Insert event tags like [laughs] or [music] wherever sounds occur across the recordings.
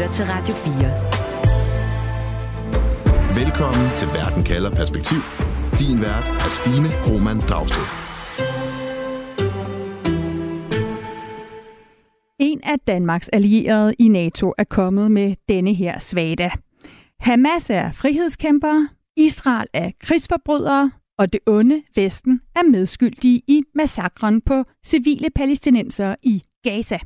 lytter til Radio 4. Velkommen til Verden kalder perspektiv. Din vært er Stine Roman Dragsted. En af Danmarks allierede i NATO er kommet med denne her svada. Hamas er frihedskæmpere, Israel er krigsforbrydere, og det onde Vesten er medskyldige i massakren på civile palæstinensere i Gaza.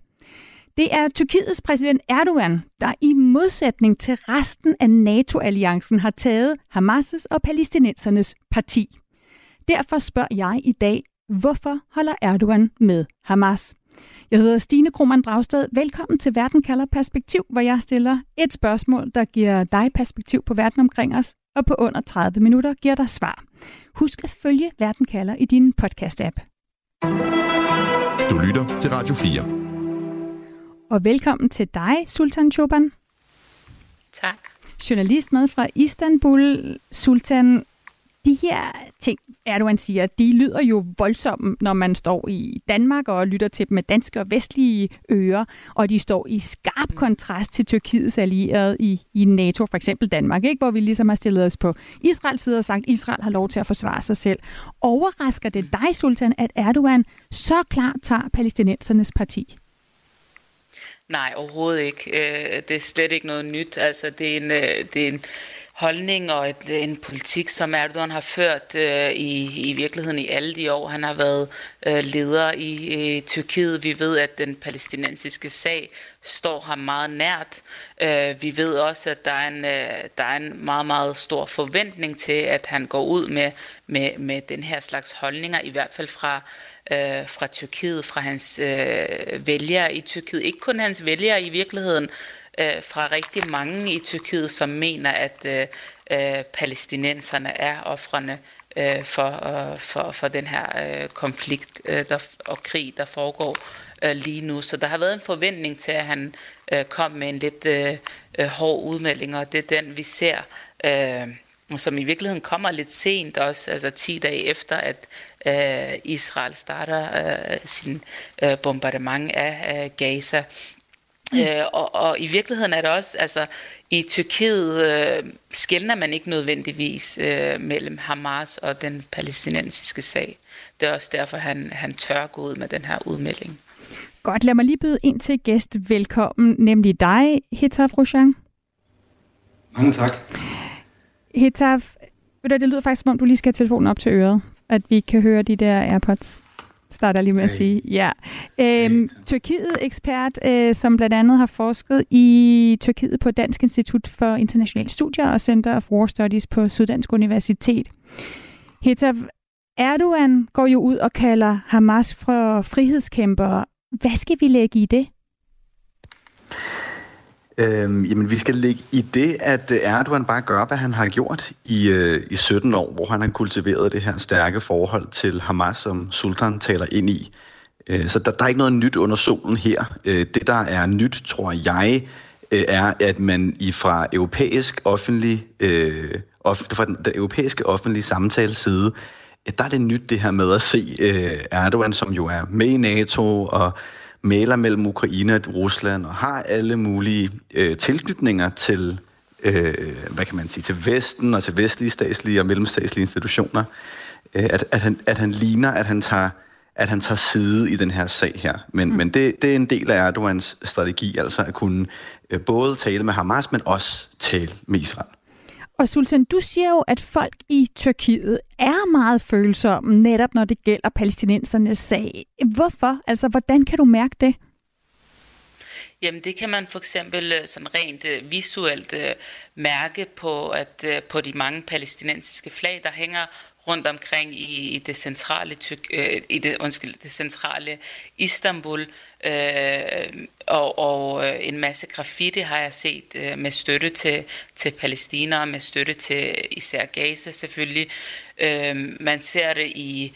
Det er Tyrkiets præsident Erdogan, der i modsætning til resten af NATO-alliancen har taget Hamas' og palæstinensernes parti. Derfor spørger jeg i dag, hvorfor holder Erdogan med Hamas? Jeg hedder Stine Krohmann Dragsted. Velkommen til Verden kalder perspektiv, hvor jeg stiller et spørgsmål, der giver dig perspektiv på verden omkring os, og på under 30 minutter giver dig svar. Husk at følge Verden kalder i din podcast-app. Du lytter til Radio 4. Og velkommen til dig, Sultan Choban. Tak. Journalist med fra Istanbul. Sultan, de her ting, Erdogan siger, de lyder jo voldsomt, når man står i Danmark og lytter til dem med danske og vestlige ører, og de står i skarp mm. kontrast til Tyrkiets allierede i, i NATO, for eksempel Danmark, ikke? hvor vi ligesom har stillet os på Israels side og sagt, at Israel har lov til at forsvare sig selv. Overrasker det dig, Sultan, at Erdogan så klart tager palæstinensernes parti? Nej, overhovedet ikke. Øh, det er slet ikke noget nyt. Altså, det er en, øh, det er en holdning og et, en politik, som Erdogan har ført øh, i, i virkeligheden i alle de år. Han har været øh, leder i, øh, Tyrkiet. Vi ved, at den palæstinensiske sag står ham meget nært. Øh, vi ved også, at der er, en, øh, der er en meget, meget stor forventning til, at han går ud med, med, med den her slags holdninger, i hvert fald fra øh, fra Tyrkiet, fra hans øh, vælgere i Tyrkiet. Ikke kun hans vælgere i virkeligheden, øh, fra rigtig mange i Tyrkiet, som mener, at øh, øh, palæstinenserne er offrene øh, for, øh, for, for den her øh, konflikt øh, der, og krig, der foregår øh, lige nu. Så der har været en forventning til, at han øh, kom med en lidt øh, øh, hård udmelding, og det er den, vi ser... Øh, som i virkeligheden kommer lidt sent også, altså 10 dage efter, at øh, Israel starter øh, sin øh, bombardement af øh, Gaza. Mm. Øh, og, og i virkeligheden er det også, altså i Tyrkiet øh, skældner man ikke nødvendigvis øh, mellem Hamas og den palæstinensiske sag. Det er også derfor, han, han tør gå ud med den her udmelding. Godt, lad mig lige byde ind til gæst velkommen, nemlig dig, Hitaf Roshan. Mange tak. Hitaf, det lyder faktisk som om, du lige skal have telefonen op til øret, at vi kan høre de der AirPods starter lige med at sige. Ja. Øhm, Tyrkiet-ekspert, øh, som blandt andet har forsket i Tyrkiet på Dansk Institut for Internationale Studier og Center of War Studies på Syddansk Universitet. Hitaf, Erdogan går jo ud og kalder Hamas for frihedskæmpere. Hvad skal vi lægge i det? Øhm, jamen, vi skal ligge i det, at øh, Erdogan bare gør, hvad han har gjort i, øh, i 17 år, hvor han har kultiveret det her stærke forhold til Hamas, som Sultan taler ind i. Øh, så der, der er ikke noget nyt under solen her. Øh, det, der er nyt, tror jeg, øh, er, at man i fra europæisk offentlig, øh, off, fra den, den europæiske offentlige samtale side, øh, der er det nyt det her med at se øh, Erdogan, som jo er med i NATO og maler mellem Ukraine og Rusland og har alle mulige øh, tilknytninger til, øh, hvad kan man sige, til Vesten og til vestlige statslige og mellemstatslige institutioner, øh, at, at, han, at han ligner, at han tager at han tager side i den her sag her. Men, mm. men det, det er en del af Erdogans strategi, altså at kunne øh, både tale med Hamas, men også tale med Israel. Og Sultan, du siger jo, at folk i Tyrkiet er meget følsomme, netop når det gælder palæstinensernes sag. Hvorfor? Altså, hvordan kan du mærke det? Jamen det kan man for eksempel øh, sådan rent øh, visuelt øh, mærke på, at på de mange palæstinensiske flag, der hænger rundt omkring i, i det centrale øh, i det, undskyld, det centrale Istanbul øh, og, og øh, en masse graffiti har jeg set øh, med støtte til, til Palæstina med støtte til især Gaza selvfølgelig. Øh, man ser det i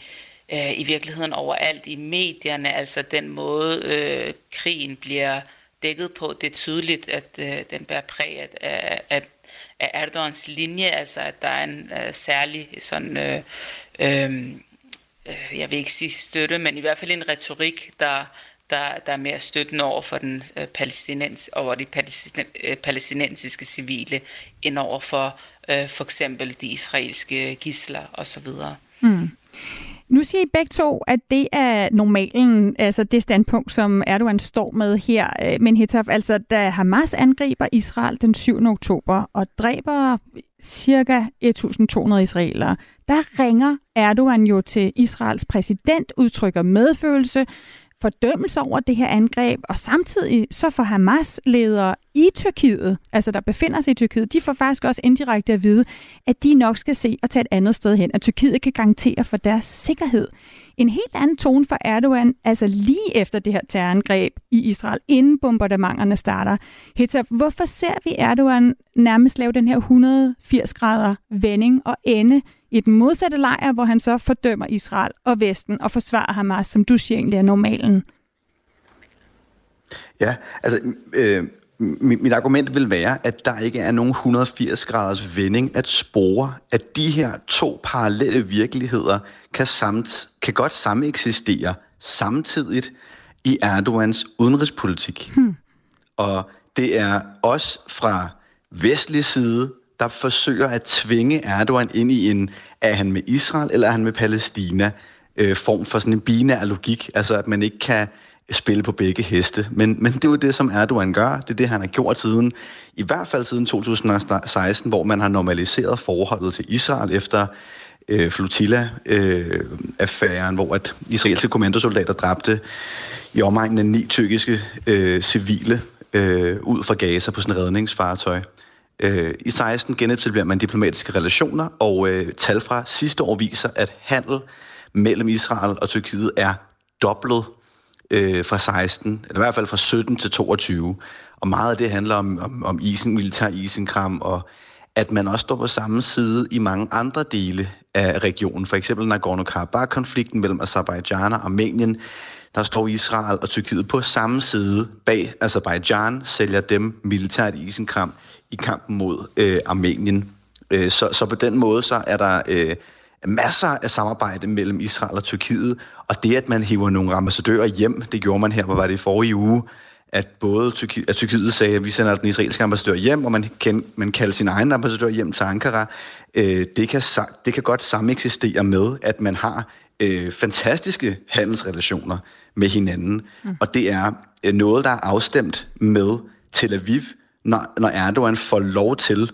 øh, i virkeligheden overalt i medierne, altså den måde øh, krigen bliver dækket på, det er tydeligt, at øh, den bærer præg af, af, af Erdogans linje, altså at der er en øh, særlig sådan, øh, øh, øh jeg vil ikke sige støtte, men i hvert fald en retorik, der, der, der er mere støttende over for den øh, palæstinens, over de palæstin, øh, palæstinensiske civile, end over for øh, for eksempel de israelske gisler osv. Mm. Nu siger I begge to, at det er normalen, altså det standpunkt, som Erdogan står med her. Øh, men Hitaf, altså da Hamas angriber Israel den 7. oktober og dræber cirka 1.200 israelere, der ringer Erdogan jo til Israels præsident, udtrykker medfølelse, fordømmelse over det her angreb, og samtidig så får Hamas-ledere i Tyrkiet, altså der befinder sig i Tyrkiet, de får faktisk også indirekte at vide, at de nok skal se og tage et andet sted hen, at Tyrkiet kan garantere for deres sikkerhed. En helt anden tone for Erdogan, altså lige efter det her terrorangreb i Israel, inden bombardementerne starter. Hitta, hvorfor ser vi Erdogan nærmest lave den her 180 grader vending og ende i den modsatte lejr, hvor han så fordømmer Israel og Vesten og forsvarer Hamas, som du siger egentlig er normalen? Ja, altså øh, mit argument vil være, at der ikke er nogen 180 graders vending at spore, at de her to parallelle virkeligheder kan, samt, kan godt samme eksistere samtidigt i Erdogans udenrigspolitik. Hmm. Og det er også fra vestlig side, der forsøger at tvinge Erdogan ind i en, er han med Israel eller er han med Palæstina, øh, form for sådan en binær logik, altså at man ikke kan spille på begge heste. Men, men det er jo det, som Erdogan gør. Det er det, han har gjort siden, i hvert fald siden 2016, hvor man har normaliseret forholdet til Israel efter øh, flotilla-affæren, øh, hvor at israelske kommandosoldater dræbte i omegnen af ni tyrkiske øh, civile øh, ud fra Gaza på sådan et redningsfartøj. Øh, I 16 genetablerer man diplomatiske relationer, og øh, tal fra sidste år viser, at handel mellem Israel og Tyrkiet er doblet øh, fra 16, eller i hvert fald fra 17 til 22. Og meget af det handler om, om, om isen, militær isenkram, og at man også står på samme side i mange andre dele af regionen. For eksempel Nagorno-Karabakh-konflikten mellem Azerbaijan og Armenien. Der står Israel og Tyrkiet på samme side bag Azerbaijan, sælger dem militært isenkram i kampen mod øh, Armenien. Øh, så, så på den måde så er der øh, masser af samarbejde mellem Israel og Tyrkiet, og det, at man hiver nogle ambassadører hjem, det gjorde man her, hvor var det i forrige uge, at både Tyrkiet, at Tyrkiet sagde, at vi sender den israelske ambassadør hjem, og man, kan, man kalder sin egen ambassadør hjem til Ankara. Øh, det, kan, det kan godt sameksistere med, at man har øh, fantastiske handelsrelationer med hinanden, mm. og det er øh, noget, der er afstemt med Tel Aviv, når, når Erdogan får lov til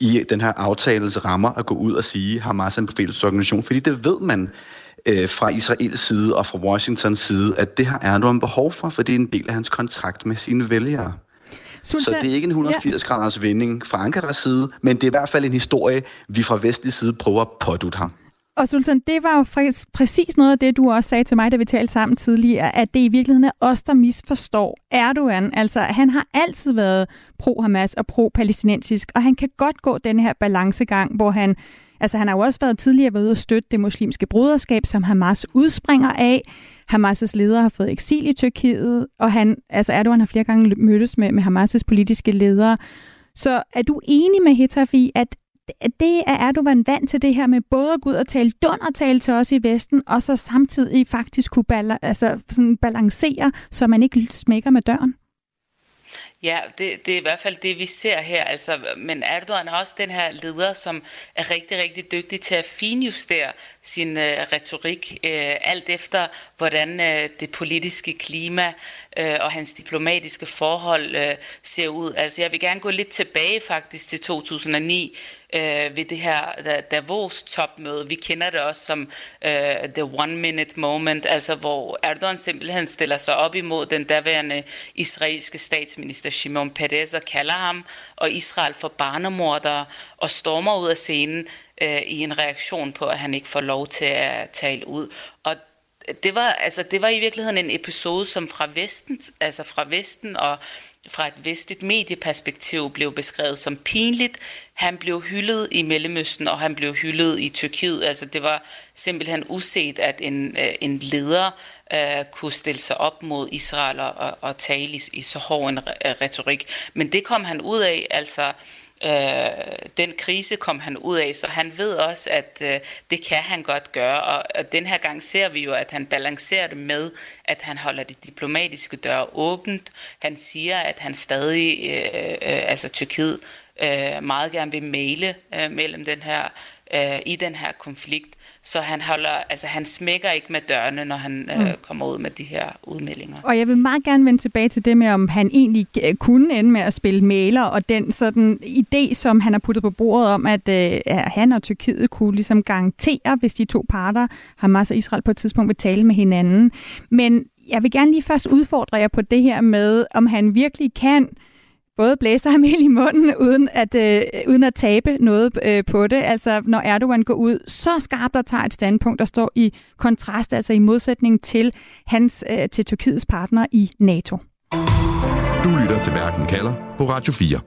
i den her aftales rammer at gå ud og sige, Hamas er en befælsorganisation, fordi det ved man øh, fra Israels side og fra Washingtons side, at det har Erdogan behov for, for det er en del af hans kontrakt med sine vælgere. Sultan, så det er ikke en 180 ja. graders vending fra Ankaras side, men det er i hvert fald en historie, vi fra vestlig side prøver at pådute ham. Og Sultan, det var jo præcis noget af det, du også sagde til mig, da vi talte sammen tidligere, at det i virkeligheden er os, der misforstår Erdogan. Altså, han har altid været pro-Hamas og pro-palæstinensisk, og han kan godt gå den her balancegang, hvor han Altså, han har jo også været tidligere været ude at støtte det muslimske broderskab, som Hamas udspringer af. Hamas' ledere har fået eksil i Tyrkiet, og han, altså Erdogan har flere gange mødtes med, med Hamas' politiske ledere. Så er du enig med Hetaf i, at det er Erdogan vant til det her med både at gå ud og tale dund og tale til os i Vesten, og så samtidig faktisk kunne bal- altså sådan balancere, så man ikke smækker med døren? Ja, det, det er i hvert fald det, vi ser her. Altså, men Erdogan er også den her leder, som er rigtig, rigtig dygtig til at finjustere sin øh, retorik, øh, alt efter hvordan øh, det politiske klima øh, og hans diplomatiske forhold øh, ser ud. Altså, jeg vil gerne gå lidt tilbage faktisk til 2009, øh, ved det her Davos topmøde. Vi kender det også som øh, the one minute moment, altså hvor Erdogan simpelthen stiller sig op imod den daværende israelske statsminister Shimon Peres og kalder ham og Israel for barnemordere og stormer ud af scenen øh, i en reaktion på, at han ikke får lov til at tale ud. Og det var, altså, det var i virkeligheden en episode, som fra Vesten, altså fra Vesten og fra et vestligt medieperspektiv blev beskrevet som pinligt. Han blev hyldet i Mellemøsten, og han blev hyldet i Tyrkiet. Altså det var simpelthen uset, at en, øh, en leder uh, kunne stille sig op mod Israel og, og tale i, i så hård en retorik. Men det kom han ud af, altså Øh, den krise kom han ud af, så han ved også, at øh, det kan han godt gøre. Og, og den her gang ser vi jo, at han balancerer det med, at han holder de diplomatiske døre åbent. Han siger, at han stadig, øh, øh, altså Tyrkiet, øh, meget gerne vil male øh, mellem den her, øh, i den her konflikt. Så han holder, altså han smækker ikke med dørene, når han øh, mm. kommer ud med de her udmeldinger. Og jeg vil meget gerne vende tilbage til det med, om han egentlig øh, kunne ende med at spille maler, og den sådan idé, som han har puttet på bordet om, at øh, han og Tyrkiet kunne ligesom garantere, hvis de to parter, Hamas og Israel, på et tidspunkt vil tale med hinanden. Men jeg vil gerne lige først udfordre jer på det her med, om han virkelig kan øh, både blæser ham helt i munden, uden at, øh, uden at tabe noget øh, på det. Altså, når Erdogan går ud så skarpt og tager et standpunkt, der står i kontrast, altså i modsætning til, hans, øh, til Tyrkiets partner i NATO. Du lytter til Verden kalder på Radio 4.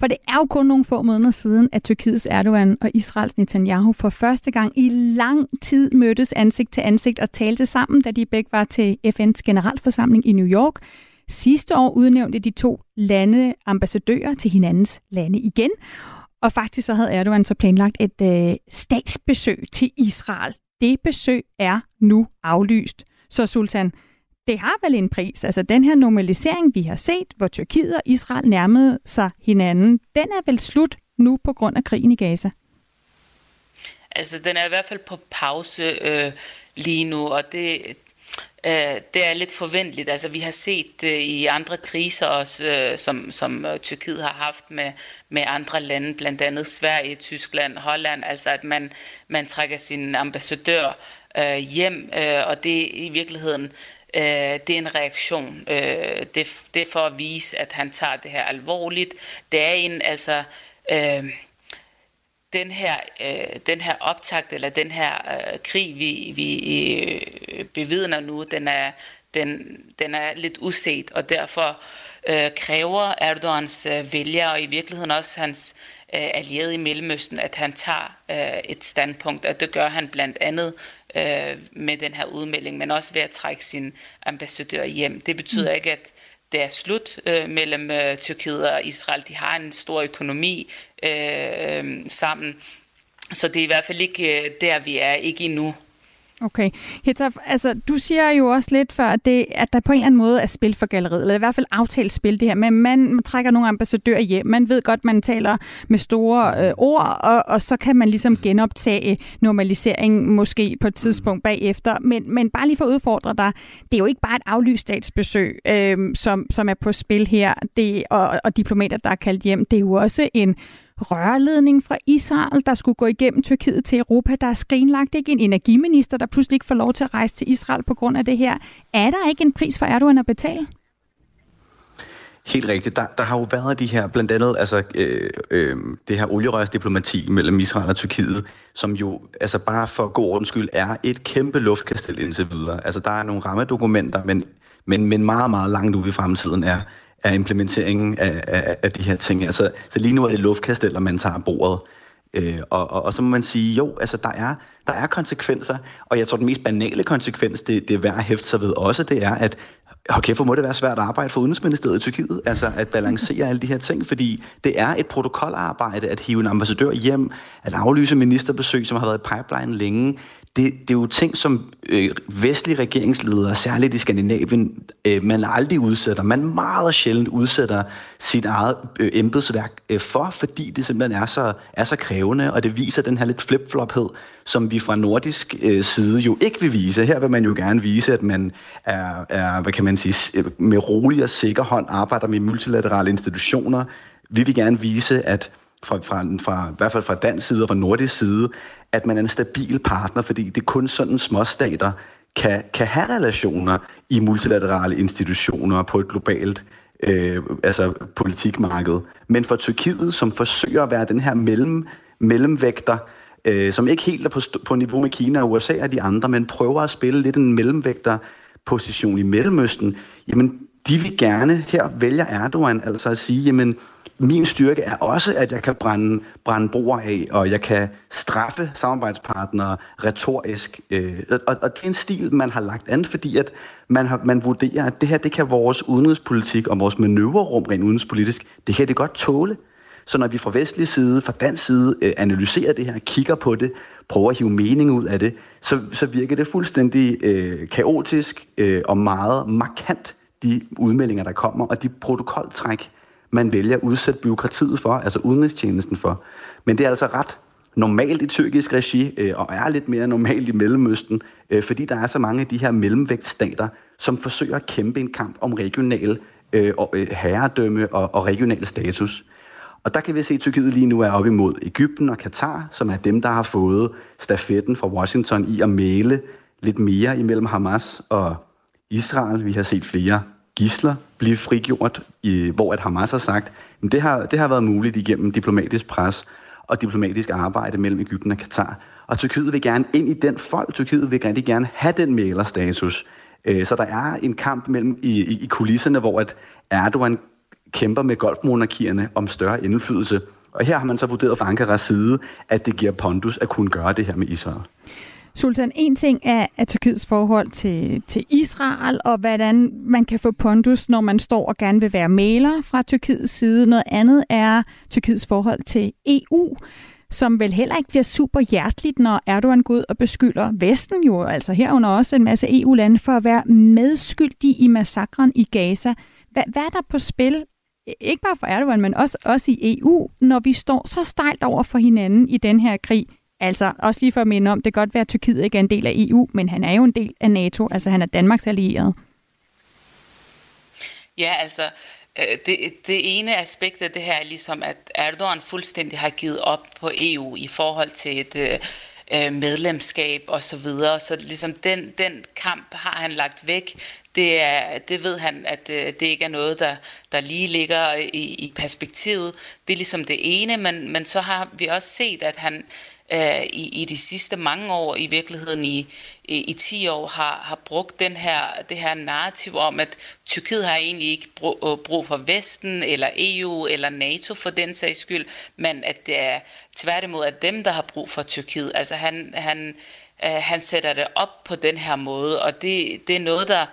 For det er jo kun nogle få måneder siden, at Tyrkiets Erdogan og Israels Netanyahu for første gang i lang tid mødtes ansigt til ansigt og talte sammen, da de begge var til FN's generalforsamling i New York Sidste år udnævnte de to lande ambassadører til hinandens lande igen. Og faktisk så havde Erdogan så planlagt et øh, statsbesøg til Israel. Det besøg er nu aflyst. Så Sultan, det har vel en pris. Altså den her normalisering, vi har set, hvor Tyrkiet og Israel nærmede sig hinanden, den er vel slut nu på grund af krigen i Gaza? Altså den er i hvert fald på pause øh, lige nu, og det, Øh, det er lidt forventeligt. Altså, vi har set øh, i andre kriser også, øh, som, som øh, Tyrkiet har haft med, med andre lande, blandt andet Sverige, Tyskland, Holland, altså at man, man trækker sin ambassadør øh, hjem, øh, og det i virkeligheden øh, det er en reaktion. Øh, det, det er for at vise, at han tager det her alvorligt. Det er en, altså... Øh, den her, øh, den her optakt, eller den her øh, krig, vi, vi øh, bevidner nu, den er, den, den er lidt uset, og derfor øh, kræver Erdogans øh, vælger, og i virkeligheden også hans øh, allierede i Mellemøsten, at han tager øh, et standpunkt, og det gør han blandt andet øh, med den her udmelding, men også ved at trække sin ambassadør hjem. Det betyder mm. ikke, at det er slut øh, mellem øh, Tyrkiet og Israel. De har en stor økonomi øh, øh sammen, så det er i hvert fald ikke øh, der, vi er, ikke endnu. Okay. Hitaf, altså, du siger jo også lidt før, at, det, at der på en eller anden måde er spil for galleriet, eller i hvert fald aftalt spil det her, men man, man trækker nogle ambassadører hjem. Man ved godt, man taler med store øh, ord, og, og så kan man ligesom genoptage normalisering måske på et tidspunkt bagefter. Men, men bare lige for at udfordre dig, det er jo ikke bare et aflyst statsbesøg, øh, som, som er på spil her, det, og, og diplomater, der er kaldt hjem. Det er jo også en rørledning fra Israel, der skulle gå igennem Tyrkiet til Europa. Der er skrinlagt ikke en energiminister, der pludselig ikke får lov til at rejse til Israel på grund af det her. Er der ikke en pris for Erdogan at betale? Helt rigtigt. Der, der har jo været de her, blandt andet altså, øh, øh, det her olierørsdiplomati mellem Israel og Tyrkiet, som jo altså bare for god ordens skyld er et kæmpe luftkastel indtil videre. Altså der er nogle rammedokumenter, men, men, men meget, meget langt ude i fremtiden er, af implementeringen af, af, af de her ting. Altså, så lige nu er det luftkasteller, man tager bordet. Øh, og, og, og så må man sige, jo, altså der er, der er konsekvenser, og jeg tror, den mest banale konsekvens, det, det er værd at hæfte sig ved også, det er, at okay, for må det være svært at arbejde for Udenrigsministeriet i Tyrkiet, altså at balancere alle de her ting, fordi det er et protokolarbejde at hive en ambassadør hjem, at aflyse ministerbesøg, som har været i pipeline længe det, det er jo ting, som øh, vestlige regeringsledere, særligt i Skandinavien, øh, man aldrig udsætter. Man meget sjældent udsætter sit eget øh, embedsværk øh, for, fordi det simpelthen er så, er så krævende, og det viser den her lidt flip-flophed, som vi fra nordisk øh, side jo ikke vil vise. Her vil man jo gerne vise, at man er, er hvad kan man sige, øh, med rolig og sikker hånd arbejder med multilaterale institutioner. Vi vil gerne vise, at fra, fra, fra, i hvert fald fra dansk side og fra nordisk side, at man er en stabil partner, fordi det er kun sådan småstater kan, kan have relationer i multilaterale institutioner på et globalt øh, altså politikmarked. Men for Tyrkiet, som forsøger at være den her mellem, mellemvægter, øh, som ikke helt er på, på niveau med Kina og USA og de andre, men prøver at spille lidt en mellemvægter position i Mellemøsten, jamen de vil gerne, her vælger Erdogan altså at sige, jamen min styrke er også, at jeg kan brænde, brænde broer af, og jeg kan straffe samarbejdspartnere retorisk. Øh, og, og det er en stil, man har lagt an, fordi at man, har, man vurderer, at det her, det kan vores udenrigspolitik og vores manøvrerum rent udenrigspolitisk, det her det godt tåle. Så når vi fra vestlig side, fra dansk side, øh, analyserer det her, kigger på det, prøver at hive mening ud af det, så, så virker det fuldstændig øh, kaotisk øh, og meget markant, de udmeldinger, der kommer, og de protokoltræk, man vælger at udsætte byråkratiet for, altså udenrigstjenesten for. Men det er altså ret normalt i tyrkisk regi, øh, og er lidt mere normalt i Mellemøsten, øh, fordi der er så mange af de her mellemvægtstater, som forsøger at kæmpe en kamp om regional øh, øh, herredømme og, og regional status. Og der kan vi se, at Tyrkiet lige nu er op imod Ægypten og Katar, som er dem, der har fået stafetten fra Washington i at male lidt mere imellem Hamas og Israel. Vi har set flere gisler blive frigjort, i, hvor at Hamas har sagt, at det har, det har været muligt igennem diplomatisk pres og diplomatisk arbejde mellem Ægypten og Katar. Og Tyrkiet vil gerne ind i den folk. Tyrkiet vil rigtig gerne have den malerstatus. Øh, så der er en kamp mellem i, i, i kulisserne, hvor at Erdogan kæmper med golfmonarkierne om større indflydelse. Og her har man så vurderet fra Ankaras side, at det giver pondus at kunne gøre det her med Israel. Sultan, en ting er, er Tyrkiets forhold til, til Israel, og hvordan man kan få pondus, når man står og gerne vil være maler fra Tyrkiets side. Noget andet er Tyrkiets forhold til EU, som vel heller ikke bliver super hjerteligt, når Erdogan går ud og beskylder Vesten jo, altså herunder også en masse EU-lande, for at være medskyldige i massakren i Gaza. Hvad, hvad er der på spil, ikke bare for Erdogan, men også, også i EU, når vi står så stejlt over for hinanden i den her krig? Altså, også lige for at minde om, det kan godt være, at Tyrkiet ikke er en del af EU, men han er jo en del af NATO, altså han er Danmarks allierede. Ja, altså, øh, det, det ene aspekt af det her er ligesom, at Erdogan fuldstændig har givet op på EU i forhold til et øh, øh, medlemskab og så videre. Så ligesom den, den kamp har han lagt væk. Det, er, det ved han, at øh, det ikke er noget, der, der lige ligger i, i perspektivet. Det er ligesom det ene, men, men så har vi også set, at han øh, i, i de sidste mange år, i virkeligheden i, i, i 10 år, har, har brugt den her, det her narrativ om, at Tyrkiet har egentlig ikke brug, øh, brug for Vesten, eller EU, eller NATO for den sags skyld, men at det er tværtimod at dem, der har brug for Tyrkiet. Altså han, han, øh, han sætter det op på den her måde, og det, det er noget, der...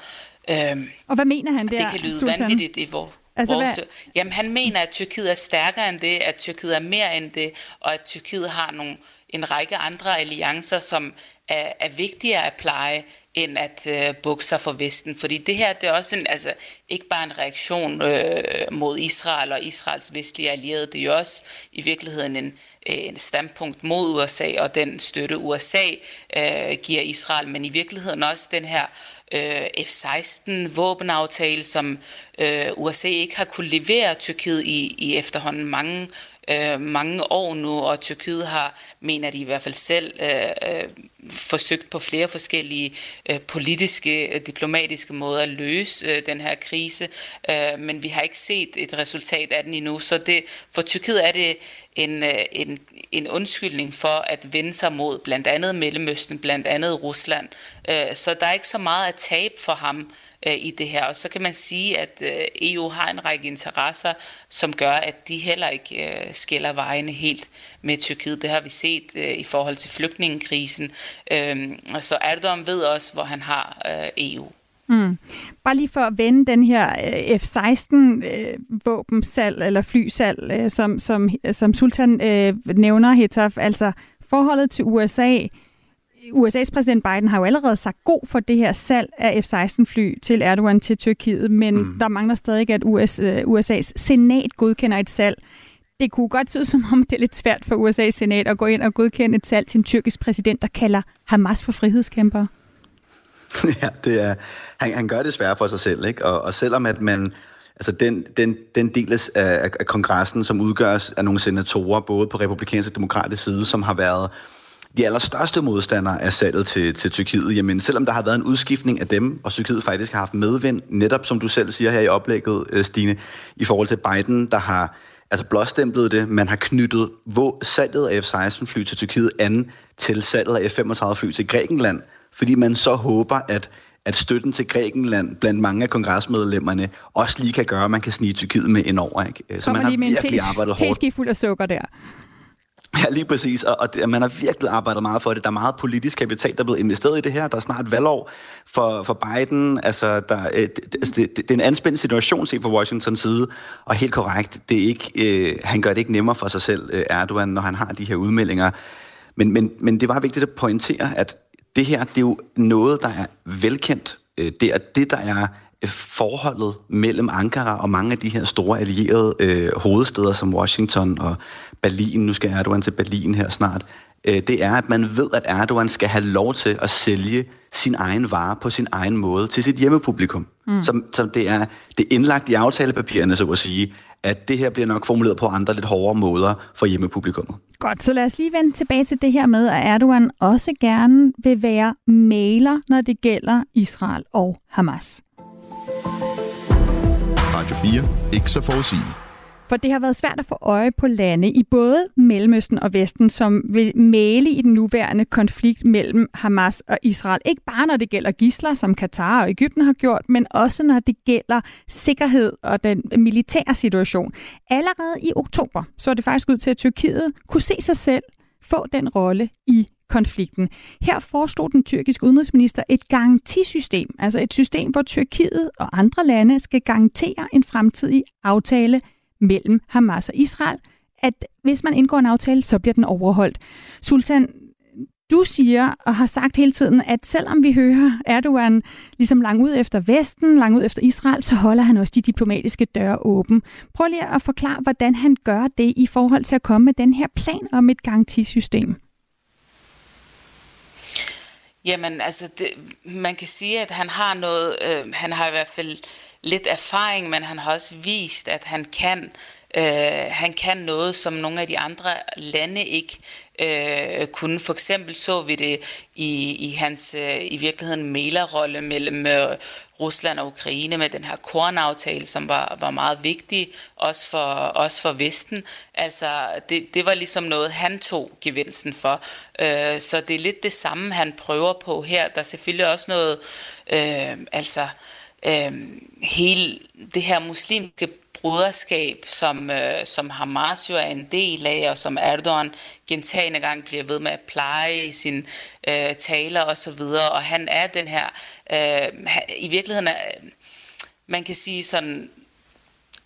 Øh, og hvad mener han der, Det kan lyde Sultan? vanvittigt i vores Altså, vores, hvad? Jamen, han mener, at Tyrkiet er stærkere end det, at Tyrkiet er mere end det, og at Tyrkiet har nogle, en række andre alliancer, som er, er vigtigere at pleje, end at øh, bukke sig for Vesten. Fordi det her, det er også en, altså, ikke bare en reaktion øh, mod Israel og Israels vestlige allierede, det er jo også i virkeligheden en, øh, en standpunkt mod USA og den støtte USA øh, giver Israel, men i virkeligheden også den her øh, F-16 våbenaftale, som øh, USA ikke har kunne levere Tyrkiet i, i efterhånden mange øh, mange år nu, og Tyrkiet har, mener de i hvert fald selv, øh, øh, forsøgt på flere forskellige øh, politiske, øh, diplomatiske måder at løse øh, den her krise, øh, men vi har ikke set et resultat af den endnu. Så det, for Tyrkiet er det en, øh, en, en undskyldning for at vende sig mod blandt andet Mellemøsten, blandt andet Rusland. Øh, så der er ikke så meget at tabe for ham øh, i det her. Og så kan man sige, at EU har en række interesser, som gør, at de heller ikke skiller vejene helt med Tyrkiet. Det har vi set i forhold til flygtningekrisen. Og så Erdogan ved også, hvor han har EU. Mm. Bare lige for at vende den her øh, F-16-våbensal øh, eller flysal, øh, som, som, som Sultan øh, nævner, Hetaf, altså forholdet til USA USA's præsident Biden har jo allerede sagt god for det her salg af F-16-fly til Erdogan til Tyrkiet, men mm. der mangler stadig, at US, USA's senat godkender et salg. Det kunne godt se som om, det er lidt svært for USA's senat at gå ind og godkende et salg til en tyrkisk præsident, der kalder Hamas for frihedskæmper. [laughs] Ja, det er, han, han gør det svært for sig selv, ikke? Og, og selvom at man, altså den, den, den del af, af kongressen, som udgøres af nogle senatorer, både på republikansk og demokratisk side, som har været de allerstørste modstandere af salget til, til Tyrkiet, jamen selvom der har været en udskiftning af dem, og Tyrkiet faktisk har haft medvind, netop som du selv siger her i oplægget, øh, Stine, i forhold til Biden, der har altså blåstemplet det, man har knyttet hvor salget af F-16-fly til Tyrkiet an til salget af F-35-fly til Grækenland, fordi man så håber, at at støtten til Grækenland blandt mange af kongresmedlemmerne også lige kan gøre, at man kan snige Tyrkiet med ind over. Ikke? Så man har virkelig arbejdet hårdt. fuld af sukker der. Ja, lige præcis. Og, og det, man har virkelig arbejdet meget for det. Der er meget politisk kapital, der er blevet investeret i det her. Der er snart valgår for, for Biden. Altså, der, øh, det, altså det, det, er en anspændt situation set fra Washingtons side. Og helt korrekt, det er ikke, øh, han gør det ikke nemmere for sig selv, øh, Erdogan, når han har de her udmeldinger. Men, men, men det var vigtigt at pointere, at det her, det er jo noget, der er velkendt. Øh, det er det, der er forholdet mellem Ankara og mange af de her store allierede øh, hovedsteder som Washington og Berlin, nu skal Erdogan til Berlin her snart, øh, det er, at man ved, at Erdogan skal have lov til at sælge sin egen vare på sin egen måde til sit hjemmepublikum. Mm. Som, som det er det er indlagt i aftalepapirerne, så at sige, at det her bliver nok formuleret på andre lidt hårdere måder for hjemmepublikummet. Godt, så lad os lige vende tilbage til det her med, at Erdogan også gerne vil være maler, når det gælder Israel og Hamas. Radio 4. Ikke så forudsigeligt. For det har været svært at få øje på lande i både Mellemøsten og Vesten, som vil male i den nuværende konflikt mellem Hamas og Israel. Ikke bare når det gælder gisler, som Katar og Ægypten har gjort, men også når det gælder sikkerhed og den militære situation. Allerede i oktober så det faktisk ud til, at Tyrkiet kunne se sig selv få den rolle i konflikten. Her foreslog den tyrkiske udenrigsminister et garantisystem, altså et system, hvor Tyrkiet og andre lande skal garantere en fremtidig aftale mellem Hamas og Israel, at hvis man indgår en aftale, så bliver den overholdt. Sultan, du siger og har sagt hele tiden, at selvom vi hører Erdogan ligesom lang ud efter Vesten, lang ud efter Israel, så holder han også de diplomatiske døre åben. Prøv lige at forklare, hvordan han gør det i forhold til at komme med den her plan om et garantisystem. Jamen, altså, det, man kan sige, at han har noget, øh, han har i hvert fald lidt erfaring, men han har også vist, at han kan, øh, han kan noget, som nogle af de andre lande ikke øh, kunne. For eksempel så vi det i, i hans øh, i virkeligheden malerrolle mellem øh, Rusland og Ukraine med den her kornaftale, som var, var meget vigtig, også for, også for Vesten. Altså, det, det var ligesom noget, han tog gevinsten for. Øh, så det er lidt det samme, han prøver på her. Der er selvfølgelig også noget, øh, altså, øh, hele det her muslimske broderskab, som, øh, som Hamas jo er en del af, og som Erdogan gentagende gang bliver ved med at pleje i sine øh, taler osv., og, og han er den her, øh, i virkeligheden er, man kan sige sådan,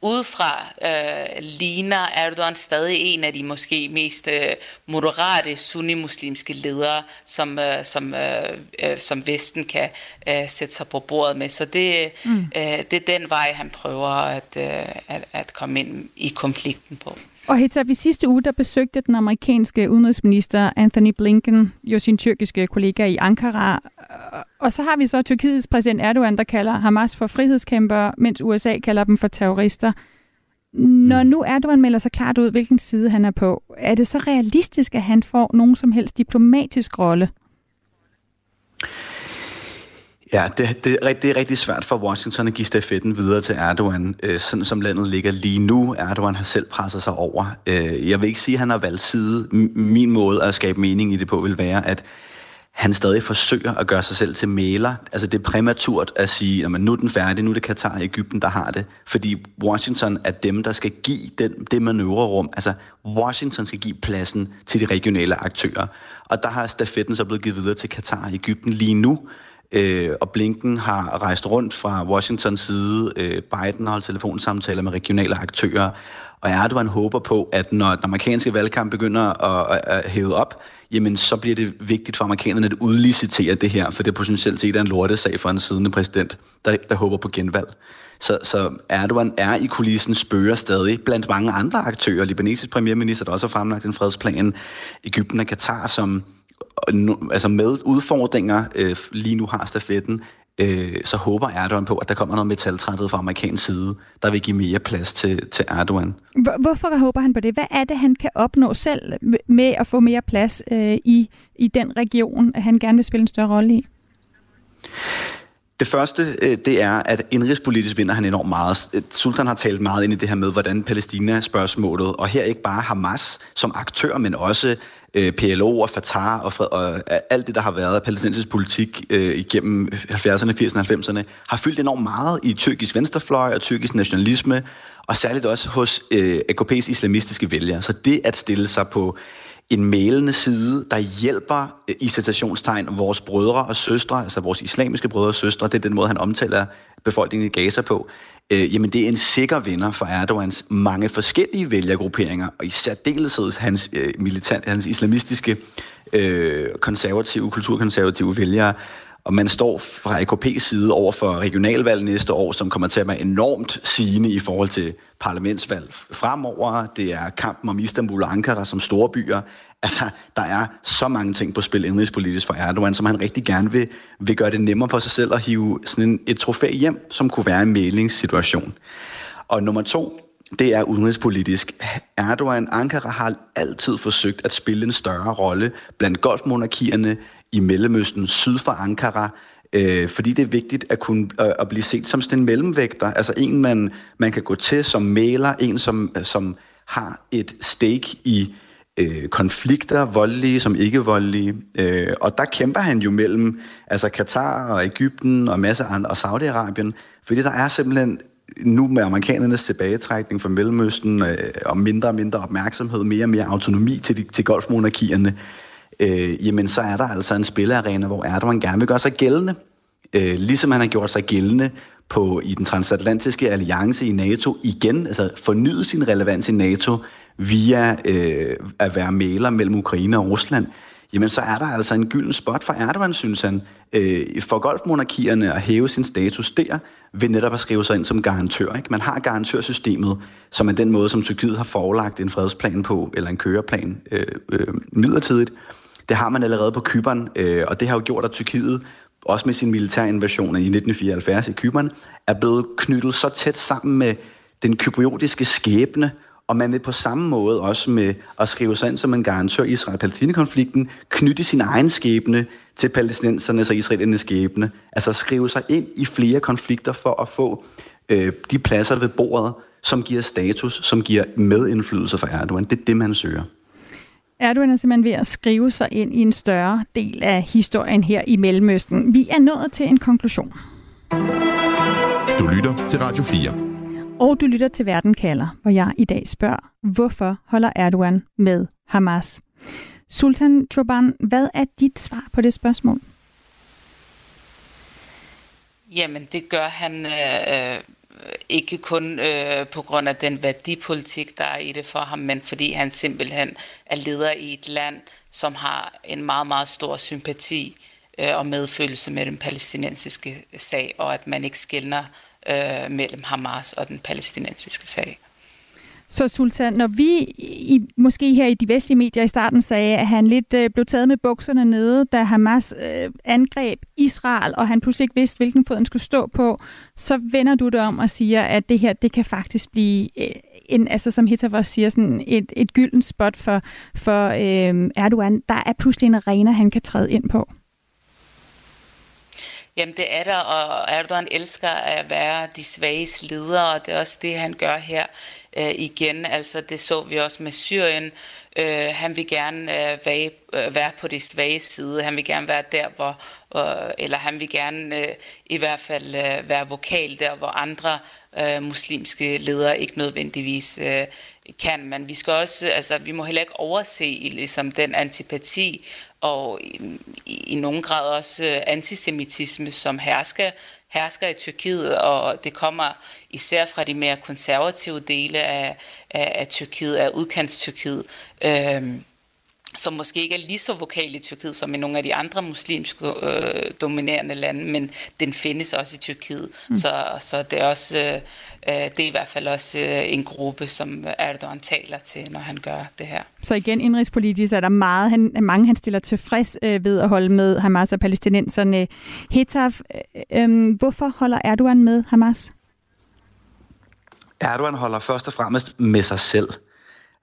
udefra øh, ligner Erdogan stadig en af de måske mest øh, moderate sunni-muslimske ledere, som, øh, som, øh, øh, som Vesten kan øh, sætte sig på bordet med. Så det, mm. øh, det er den vej, han prøver at, øh, at, at komme ind i konflikten på. Og Heta, i sidste uge, der besøgte den amerikanske udenrigsminister Anthony Blinken jo sin tyrkiske kollega i Ankara. Og så har vi så Tyrkiets præsident Erdogan, der kalder Hamas for frihedskæmper, mens USA kalder dem for terrorister. Når nu Erdogan melder sig klart ud, hvilken side han er på, er det så realistisk, at han får nogen som helst diplomatisk rolle? Ja, det, det, det er rigtig svært for Washington at give stafetten videre til Erdogan, øh, sådan som landet ligger lige nu. Erdogan har selv presset sig over. Øh, jeg vil ikke sige, at han har valgt side. Min måde at skabe mening i det på vil være, at han stadig forsøger at gøre sig selv til maler. Altså det er præmaturt at sige, at nu er den færdig, nu er det Katar og Ægypten, der har det. Fordi Washington er dem, der skal give den, det manøvrerum. Altså Washington skal give pladsen til de regionale aktører. Og der har stafetten så blevet givet videre til Katar og Ægypten lige nu. Øh, og Blinken har rejst rundt fra Washingtons side. Øh, Biden har holdt telefonsamtaler med regionale aktører. Og Erdogan håber på, at når den amerikanske valgkamp begynder at, at, at hæve op, jamen så bliver det vigtigt for amerikanerne at udlicitere det her, for det potentielt set en lortesag for en siddende præsident, der, der håber på genvalg. Så, så Erdogan er i kulissen spørger stadig blandt mange andre aktører. Libanesisk premierminister, der også har fremlagt en fredsplan. Ægypten og Katar, som altså med udfordringer øh, lige nu har stafetten, øh, så håber Erdogan på, at der kommer noget metaltrættet fra amerikansk side, der vil give mere plads til, til Erdogan. Hvorfor håber han på det? Hvad er det, han kan opnå selv med at få mere plads øh, i, i den region, at han gerne vil spille en større rolle i? Det første, øh, det er, at indrigspolitisk vinder han enormt meget. Sultan har talt meget ind i det her med, hvordan Palæstina-spørgsmålet, og her ikke bare Hamas som aktør, men også øh, PLO og Fatah og, og øh, alt det, der har været palæstinensisk politik øh, igennem 70'erne, 80'erne og 90'erne, har fyldt enormt meget i tyrkisk venstrefløj og tyrkisk nationalisme, og særligt også hos øh, AKP's islamistiske vælgere. Så det at stille sig på en malende side, der hjælper øh, i citationstegn vores brødre og søstre, altså vores islamiske brødre og søstre, det er den måde, han omtaler befolkningen i Gaza på, øh, jamen det er en sikker vinder for Erdogans mange forskellige vælgergrupperinger, og i særdeleshed hans, øh, militant, hans islamistiske øh, konservative, kulturkonservative vælgere, og man står fra AKP's side over for regionalvalg næste år, som kommer til at være enormt sigende i forhold til parlamentsvalg fremover. Det er kampen om Istanbul og Ankara som store byer. Altså, der er så mange ting på spil indrigspolitisk for Erdogan, som han rigtig gerne vil, vil gøre det nemmere for sig selv at hive sådan en, et trofæ hjem, som kunne være en mælingssituation. Og nummer to, det er udenrigspolitisk. Erdogan, Ankara har altid forsøgt at spille en større rolle blandt golfmonarkierne i Mellemøsten syd for Ankara, øh, fordi det er vigtigt at kunne øh, at blive set som sådan en mellemvægter, altså en man, man kan gå til som maler, en som, som har et stake i øh, konflikter, voldelige som ikke voldelige. Øh, og der kæmper han jo mellem altså Katar og Ægypten og masse andre, og Saudi-Arabien, fordi der er simpelthen nu med amerikanernes tilbagetrækning fra Mellemøsten øh, og mindre og mindre opmærksomhed, mere og mere autonomi til, de, til golfmonarkierne, øh, jamen så er der altså en spillearena, hvor Erdogan gerne vil gøre sig gældende. Øh, ligesom han har gjort sig gældende på, i den transatlantiske alliance i NATO igen, altså fornyet sin relevans i NATO via øh, at være maler mellem Ukraine og Rusland, jamen så er der altså en gylden spot for Erdogan, synes han, øh, for golfmonarkierne at hæve sin status der, ved netop at skrive sig ind som garantør. Ikke? Man har garantørsystemet, som er den måde, som Tyrkiet har forelagt en fredsplan på, eller en køreplan øh, øh, midlertidigt. Det har man allerede på Kyberen, øh, og det har jo gjort, at Tyrkiet, også med sin militære invasion i 1974 i Kyberen, er blevet knyttet så tæt sammen med den kypriotiske skæbne, og man vil på samme måde også med at skrive sig ind som en garantør i Israel-Palæstina-konflikten, knytte sin egen skæbne til palæstinensernes og israelernes skæbne. Altså skrive sig ind i flere konflikter for at få øh, de pladser ved bordet, som giver status, som giver medindflydelse for Erdogan. Det er det, man søger. Erdogan er simpelthen ved at skrive sig ind i en større del af historien her i Mellemøsten. Vi er nået til en konklusion. Du lytter til Radio 4. Og du lytter til Verden kalder, hvor jeg i dag spørger, hvorfor holder Erdogan med Hamas? Sultan Choban, hvad er dit svar på det spørgsmål? Jamen, det gør han øh, ikke kun øh, på grund af den værdipolitik, der er i det for ham, men fordi han simpelthen er leder i et land, som har en meget, meget stor sympati øh, og medfølelse med den palæstinensiske sag, og at man ikke skældner øh, Øh, mellem Hamas og den palæstinensiske sag. Så Sultan, når vi i, måske her i de vestlige medier i starten sagde, at han lidt øh, blev taget med bukserne nede, da Hamas øh, angreb Israel, og han pludselig ikke vidste, hvilken fod han skulle stå på, så vender du det om og siger, at det her, det kan faktisk blive øh, en, altså som Hittavos siger, sådan et, et gyldent spot for, for øh, Erdogan. Der er pludselig en arena, han kan træde ind på. Jamen det er der, og Erdogan elsker at være de svages leder, og det er også det, han gør her øh, igen. Altså det så vi også med Syrien. Øh, han vil gerne øh, være, øh, være på det svage side. Han vil gerne være der, hvor, øh, eller han vil gerne øh, i hvert fald øh, være vokal der, hvor andre øh, muslimske ledere ikke nødvendigvis øh, kan. Men vi skal også, altså vi må heller ikke overse ligesom, den antipati og i, i, i nogen grad også øh, antisemitisme, som hersker, hersker i Tyrkiet, og det kommer især fra de mere konservative dele af, af, af Tyrkiet, af udkants-Tyrkiet. Øhm, som måske ikke er lige så vokal i Tyrkiet som i nogle af de andre muslimske øh, dominerende lande, men den findes også i Tyrkiet. Mm. Så, så det er også øh, øh, det er i hvert fald også øh, en gruppe, som Erdogan taler til, når han gør det her. Så igen, indrigspolitisk er der meget, han, mange, han stiller tilfreds øh, ved at holde med Hamas og palæstinenserne. Hetaf, øh, øh, hvorfor holder Erdogan med Hamas? Erdogan holder først og fremmest med sig selv.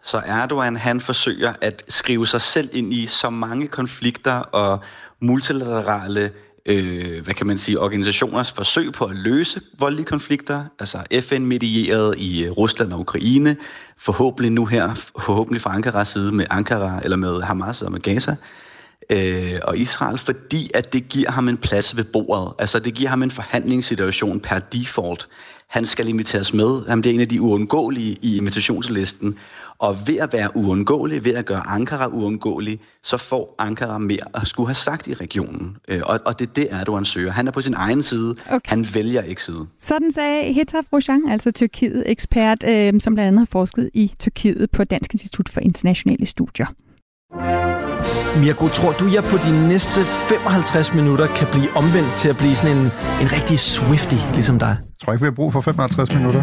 Så Erdogan, han forsøger at skrive sig selv ind i så mange konflikter og multilaterale øh, hvad kan man sige, organisationers forsøg på at løse voldelige konflikter, altså FN-medieret i øh, Rusland og Ukraine, forhåbentlig nu her, forhåbentlig fra Ankaras side med Ankara, eller med Hamas og med Gaza, øh, og Israel, fordi at det giver ham en plads ved bordet. Altså det giver ham en forhandlingssituation per default. Han skal inviteres med. Han bliver en af de uundgåelige i invitationslisten. Og ved at være uundgåelig, ved at gøre Ankara uundgåelig, så får Ankara mere at skulle have sagt i regionen. Øh, og, og det er det, Erdogan søger. Han er på sin egen side. Okay. Han vælger ikke side. Sådan sagde Hetaf Roshan, altså Tyrkiet-ekspert, øh, som blandt andet har forsket i Tyrkiet på Dansk Institut for Internationale Studier. Mirko, tror du, jeg på de næste 55 minutter kan blive omvendt til at blive sådan en, en rigtig Swifty, ligesom dig? Jeg tror ikke, vi har brug for 55 minutter.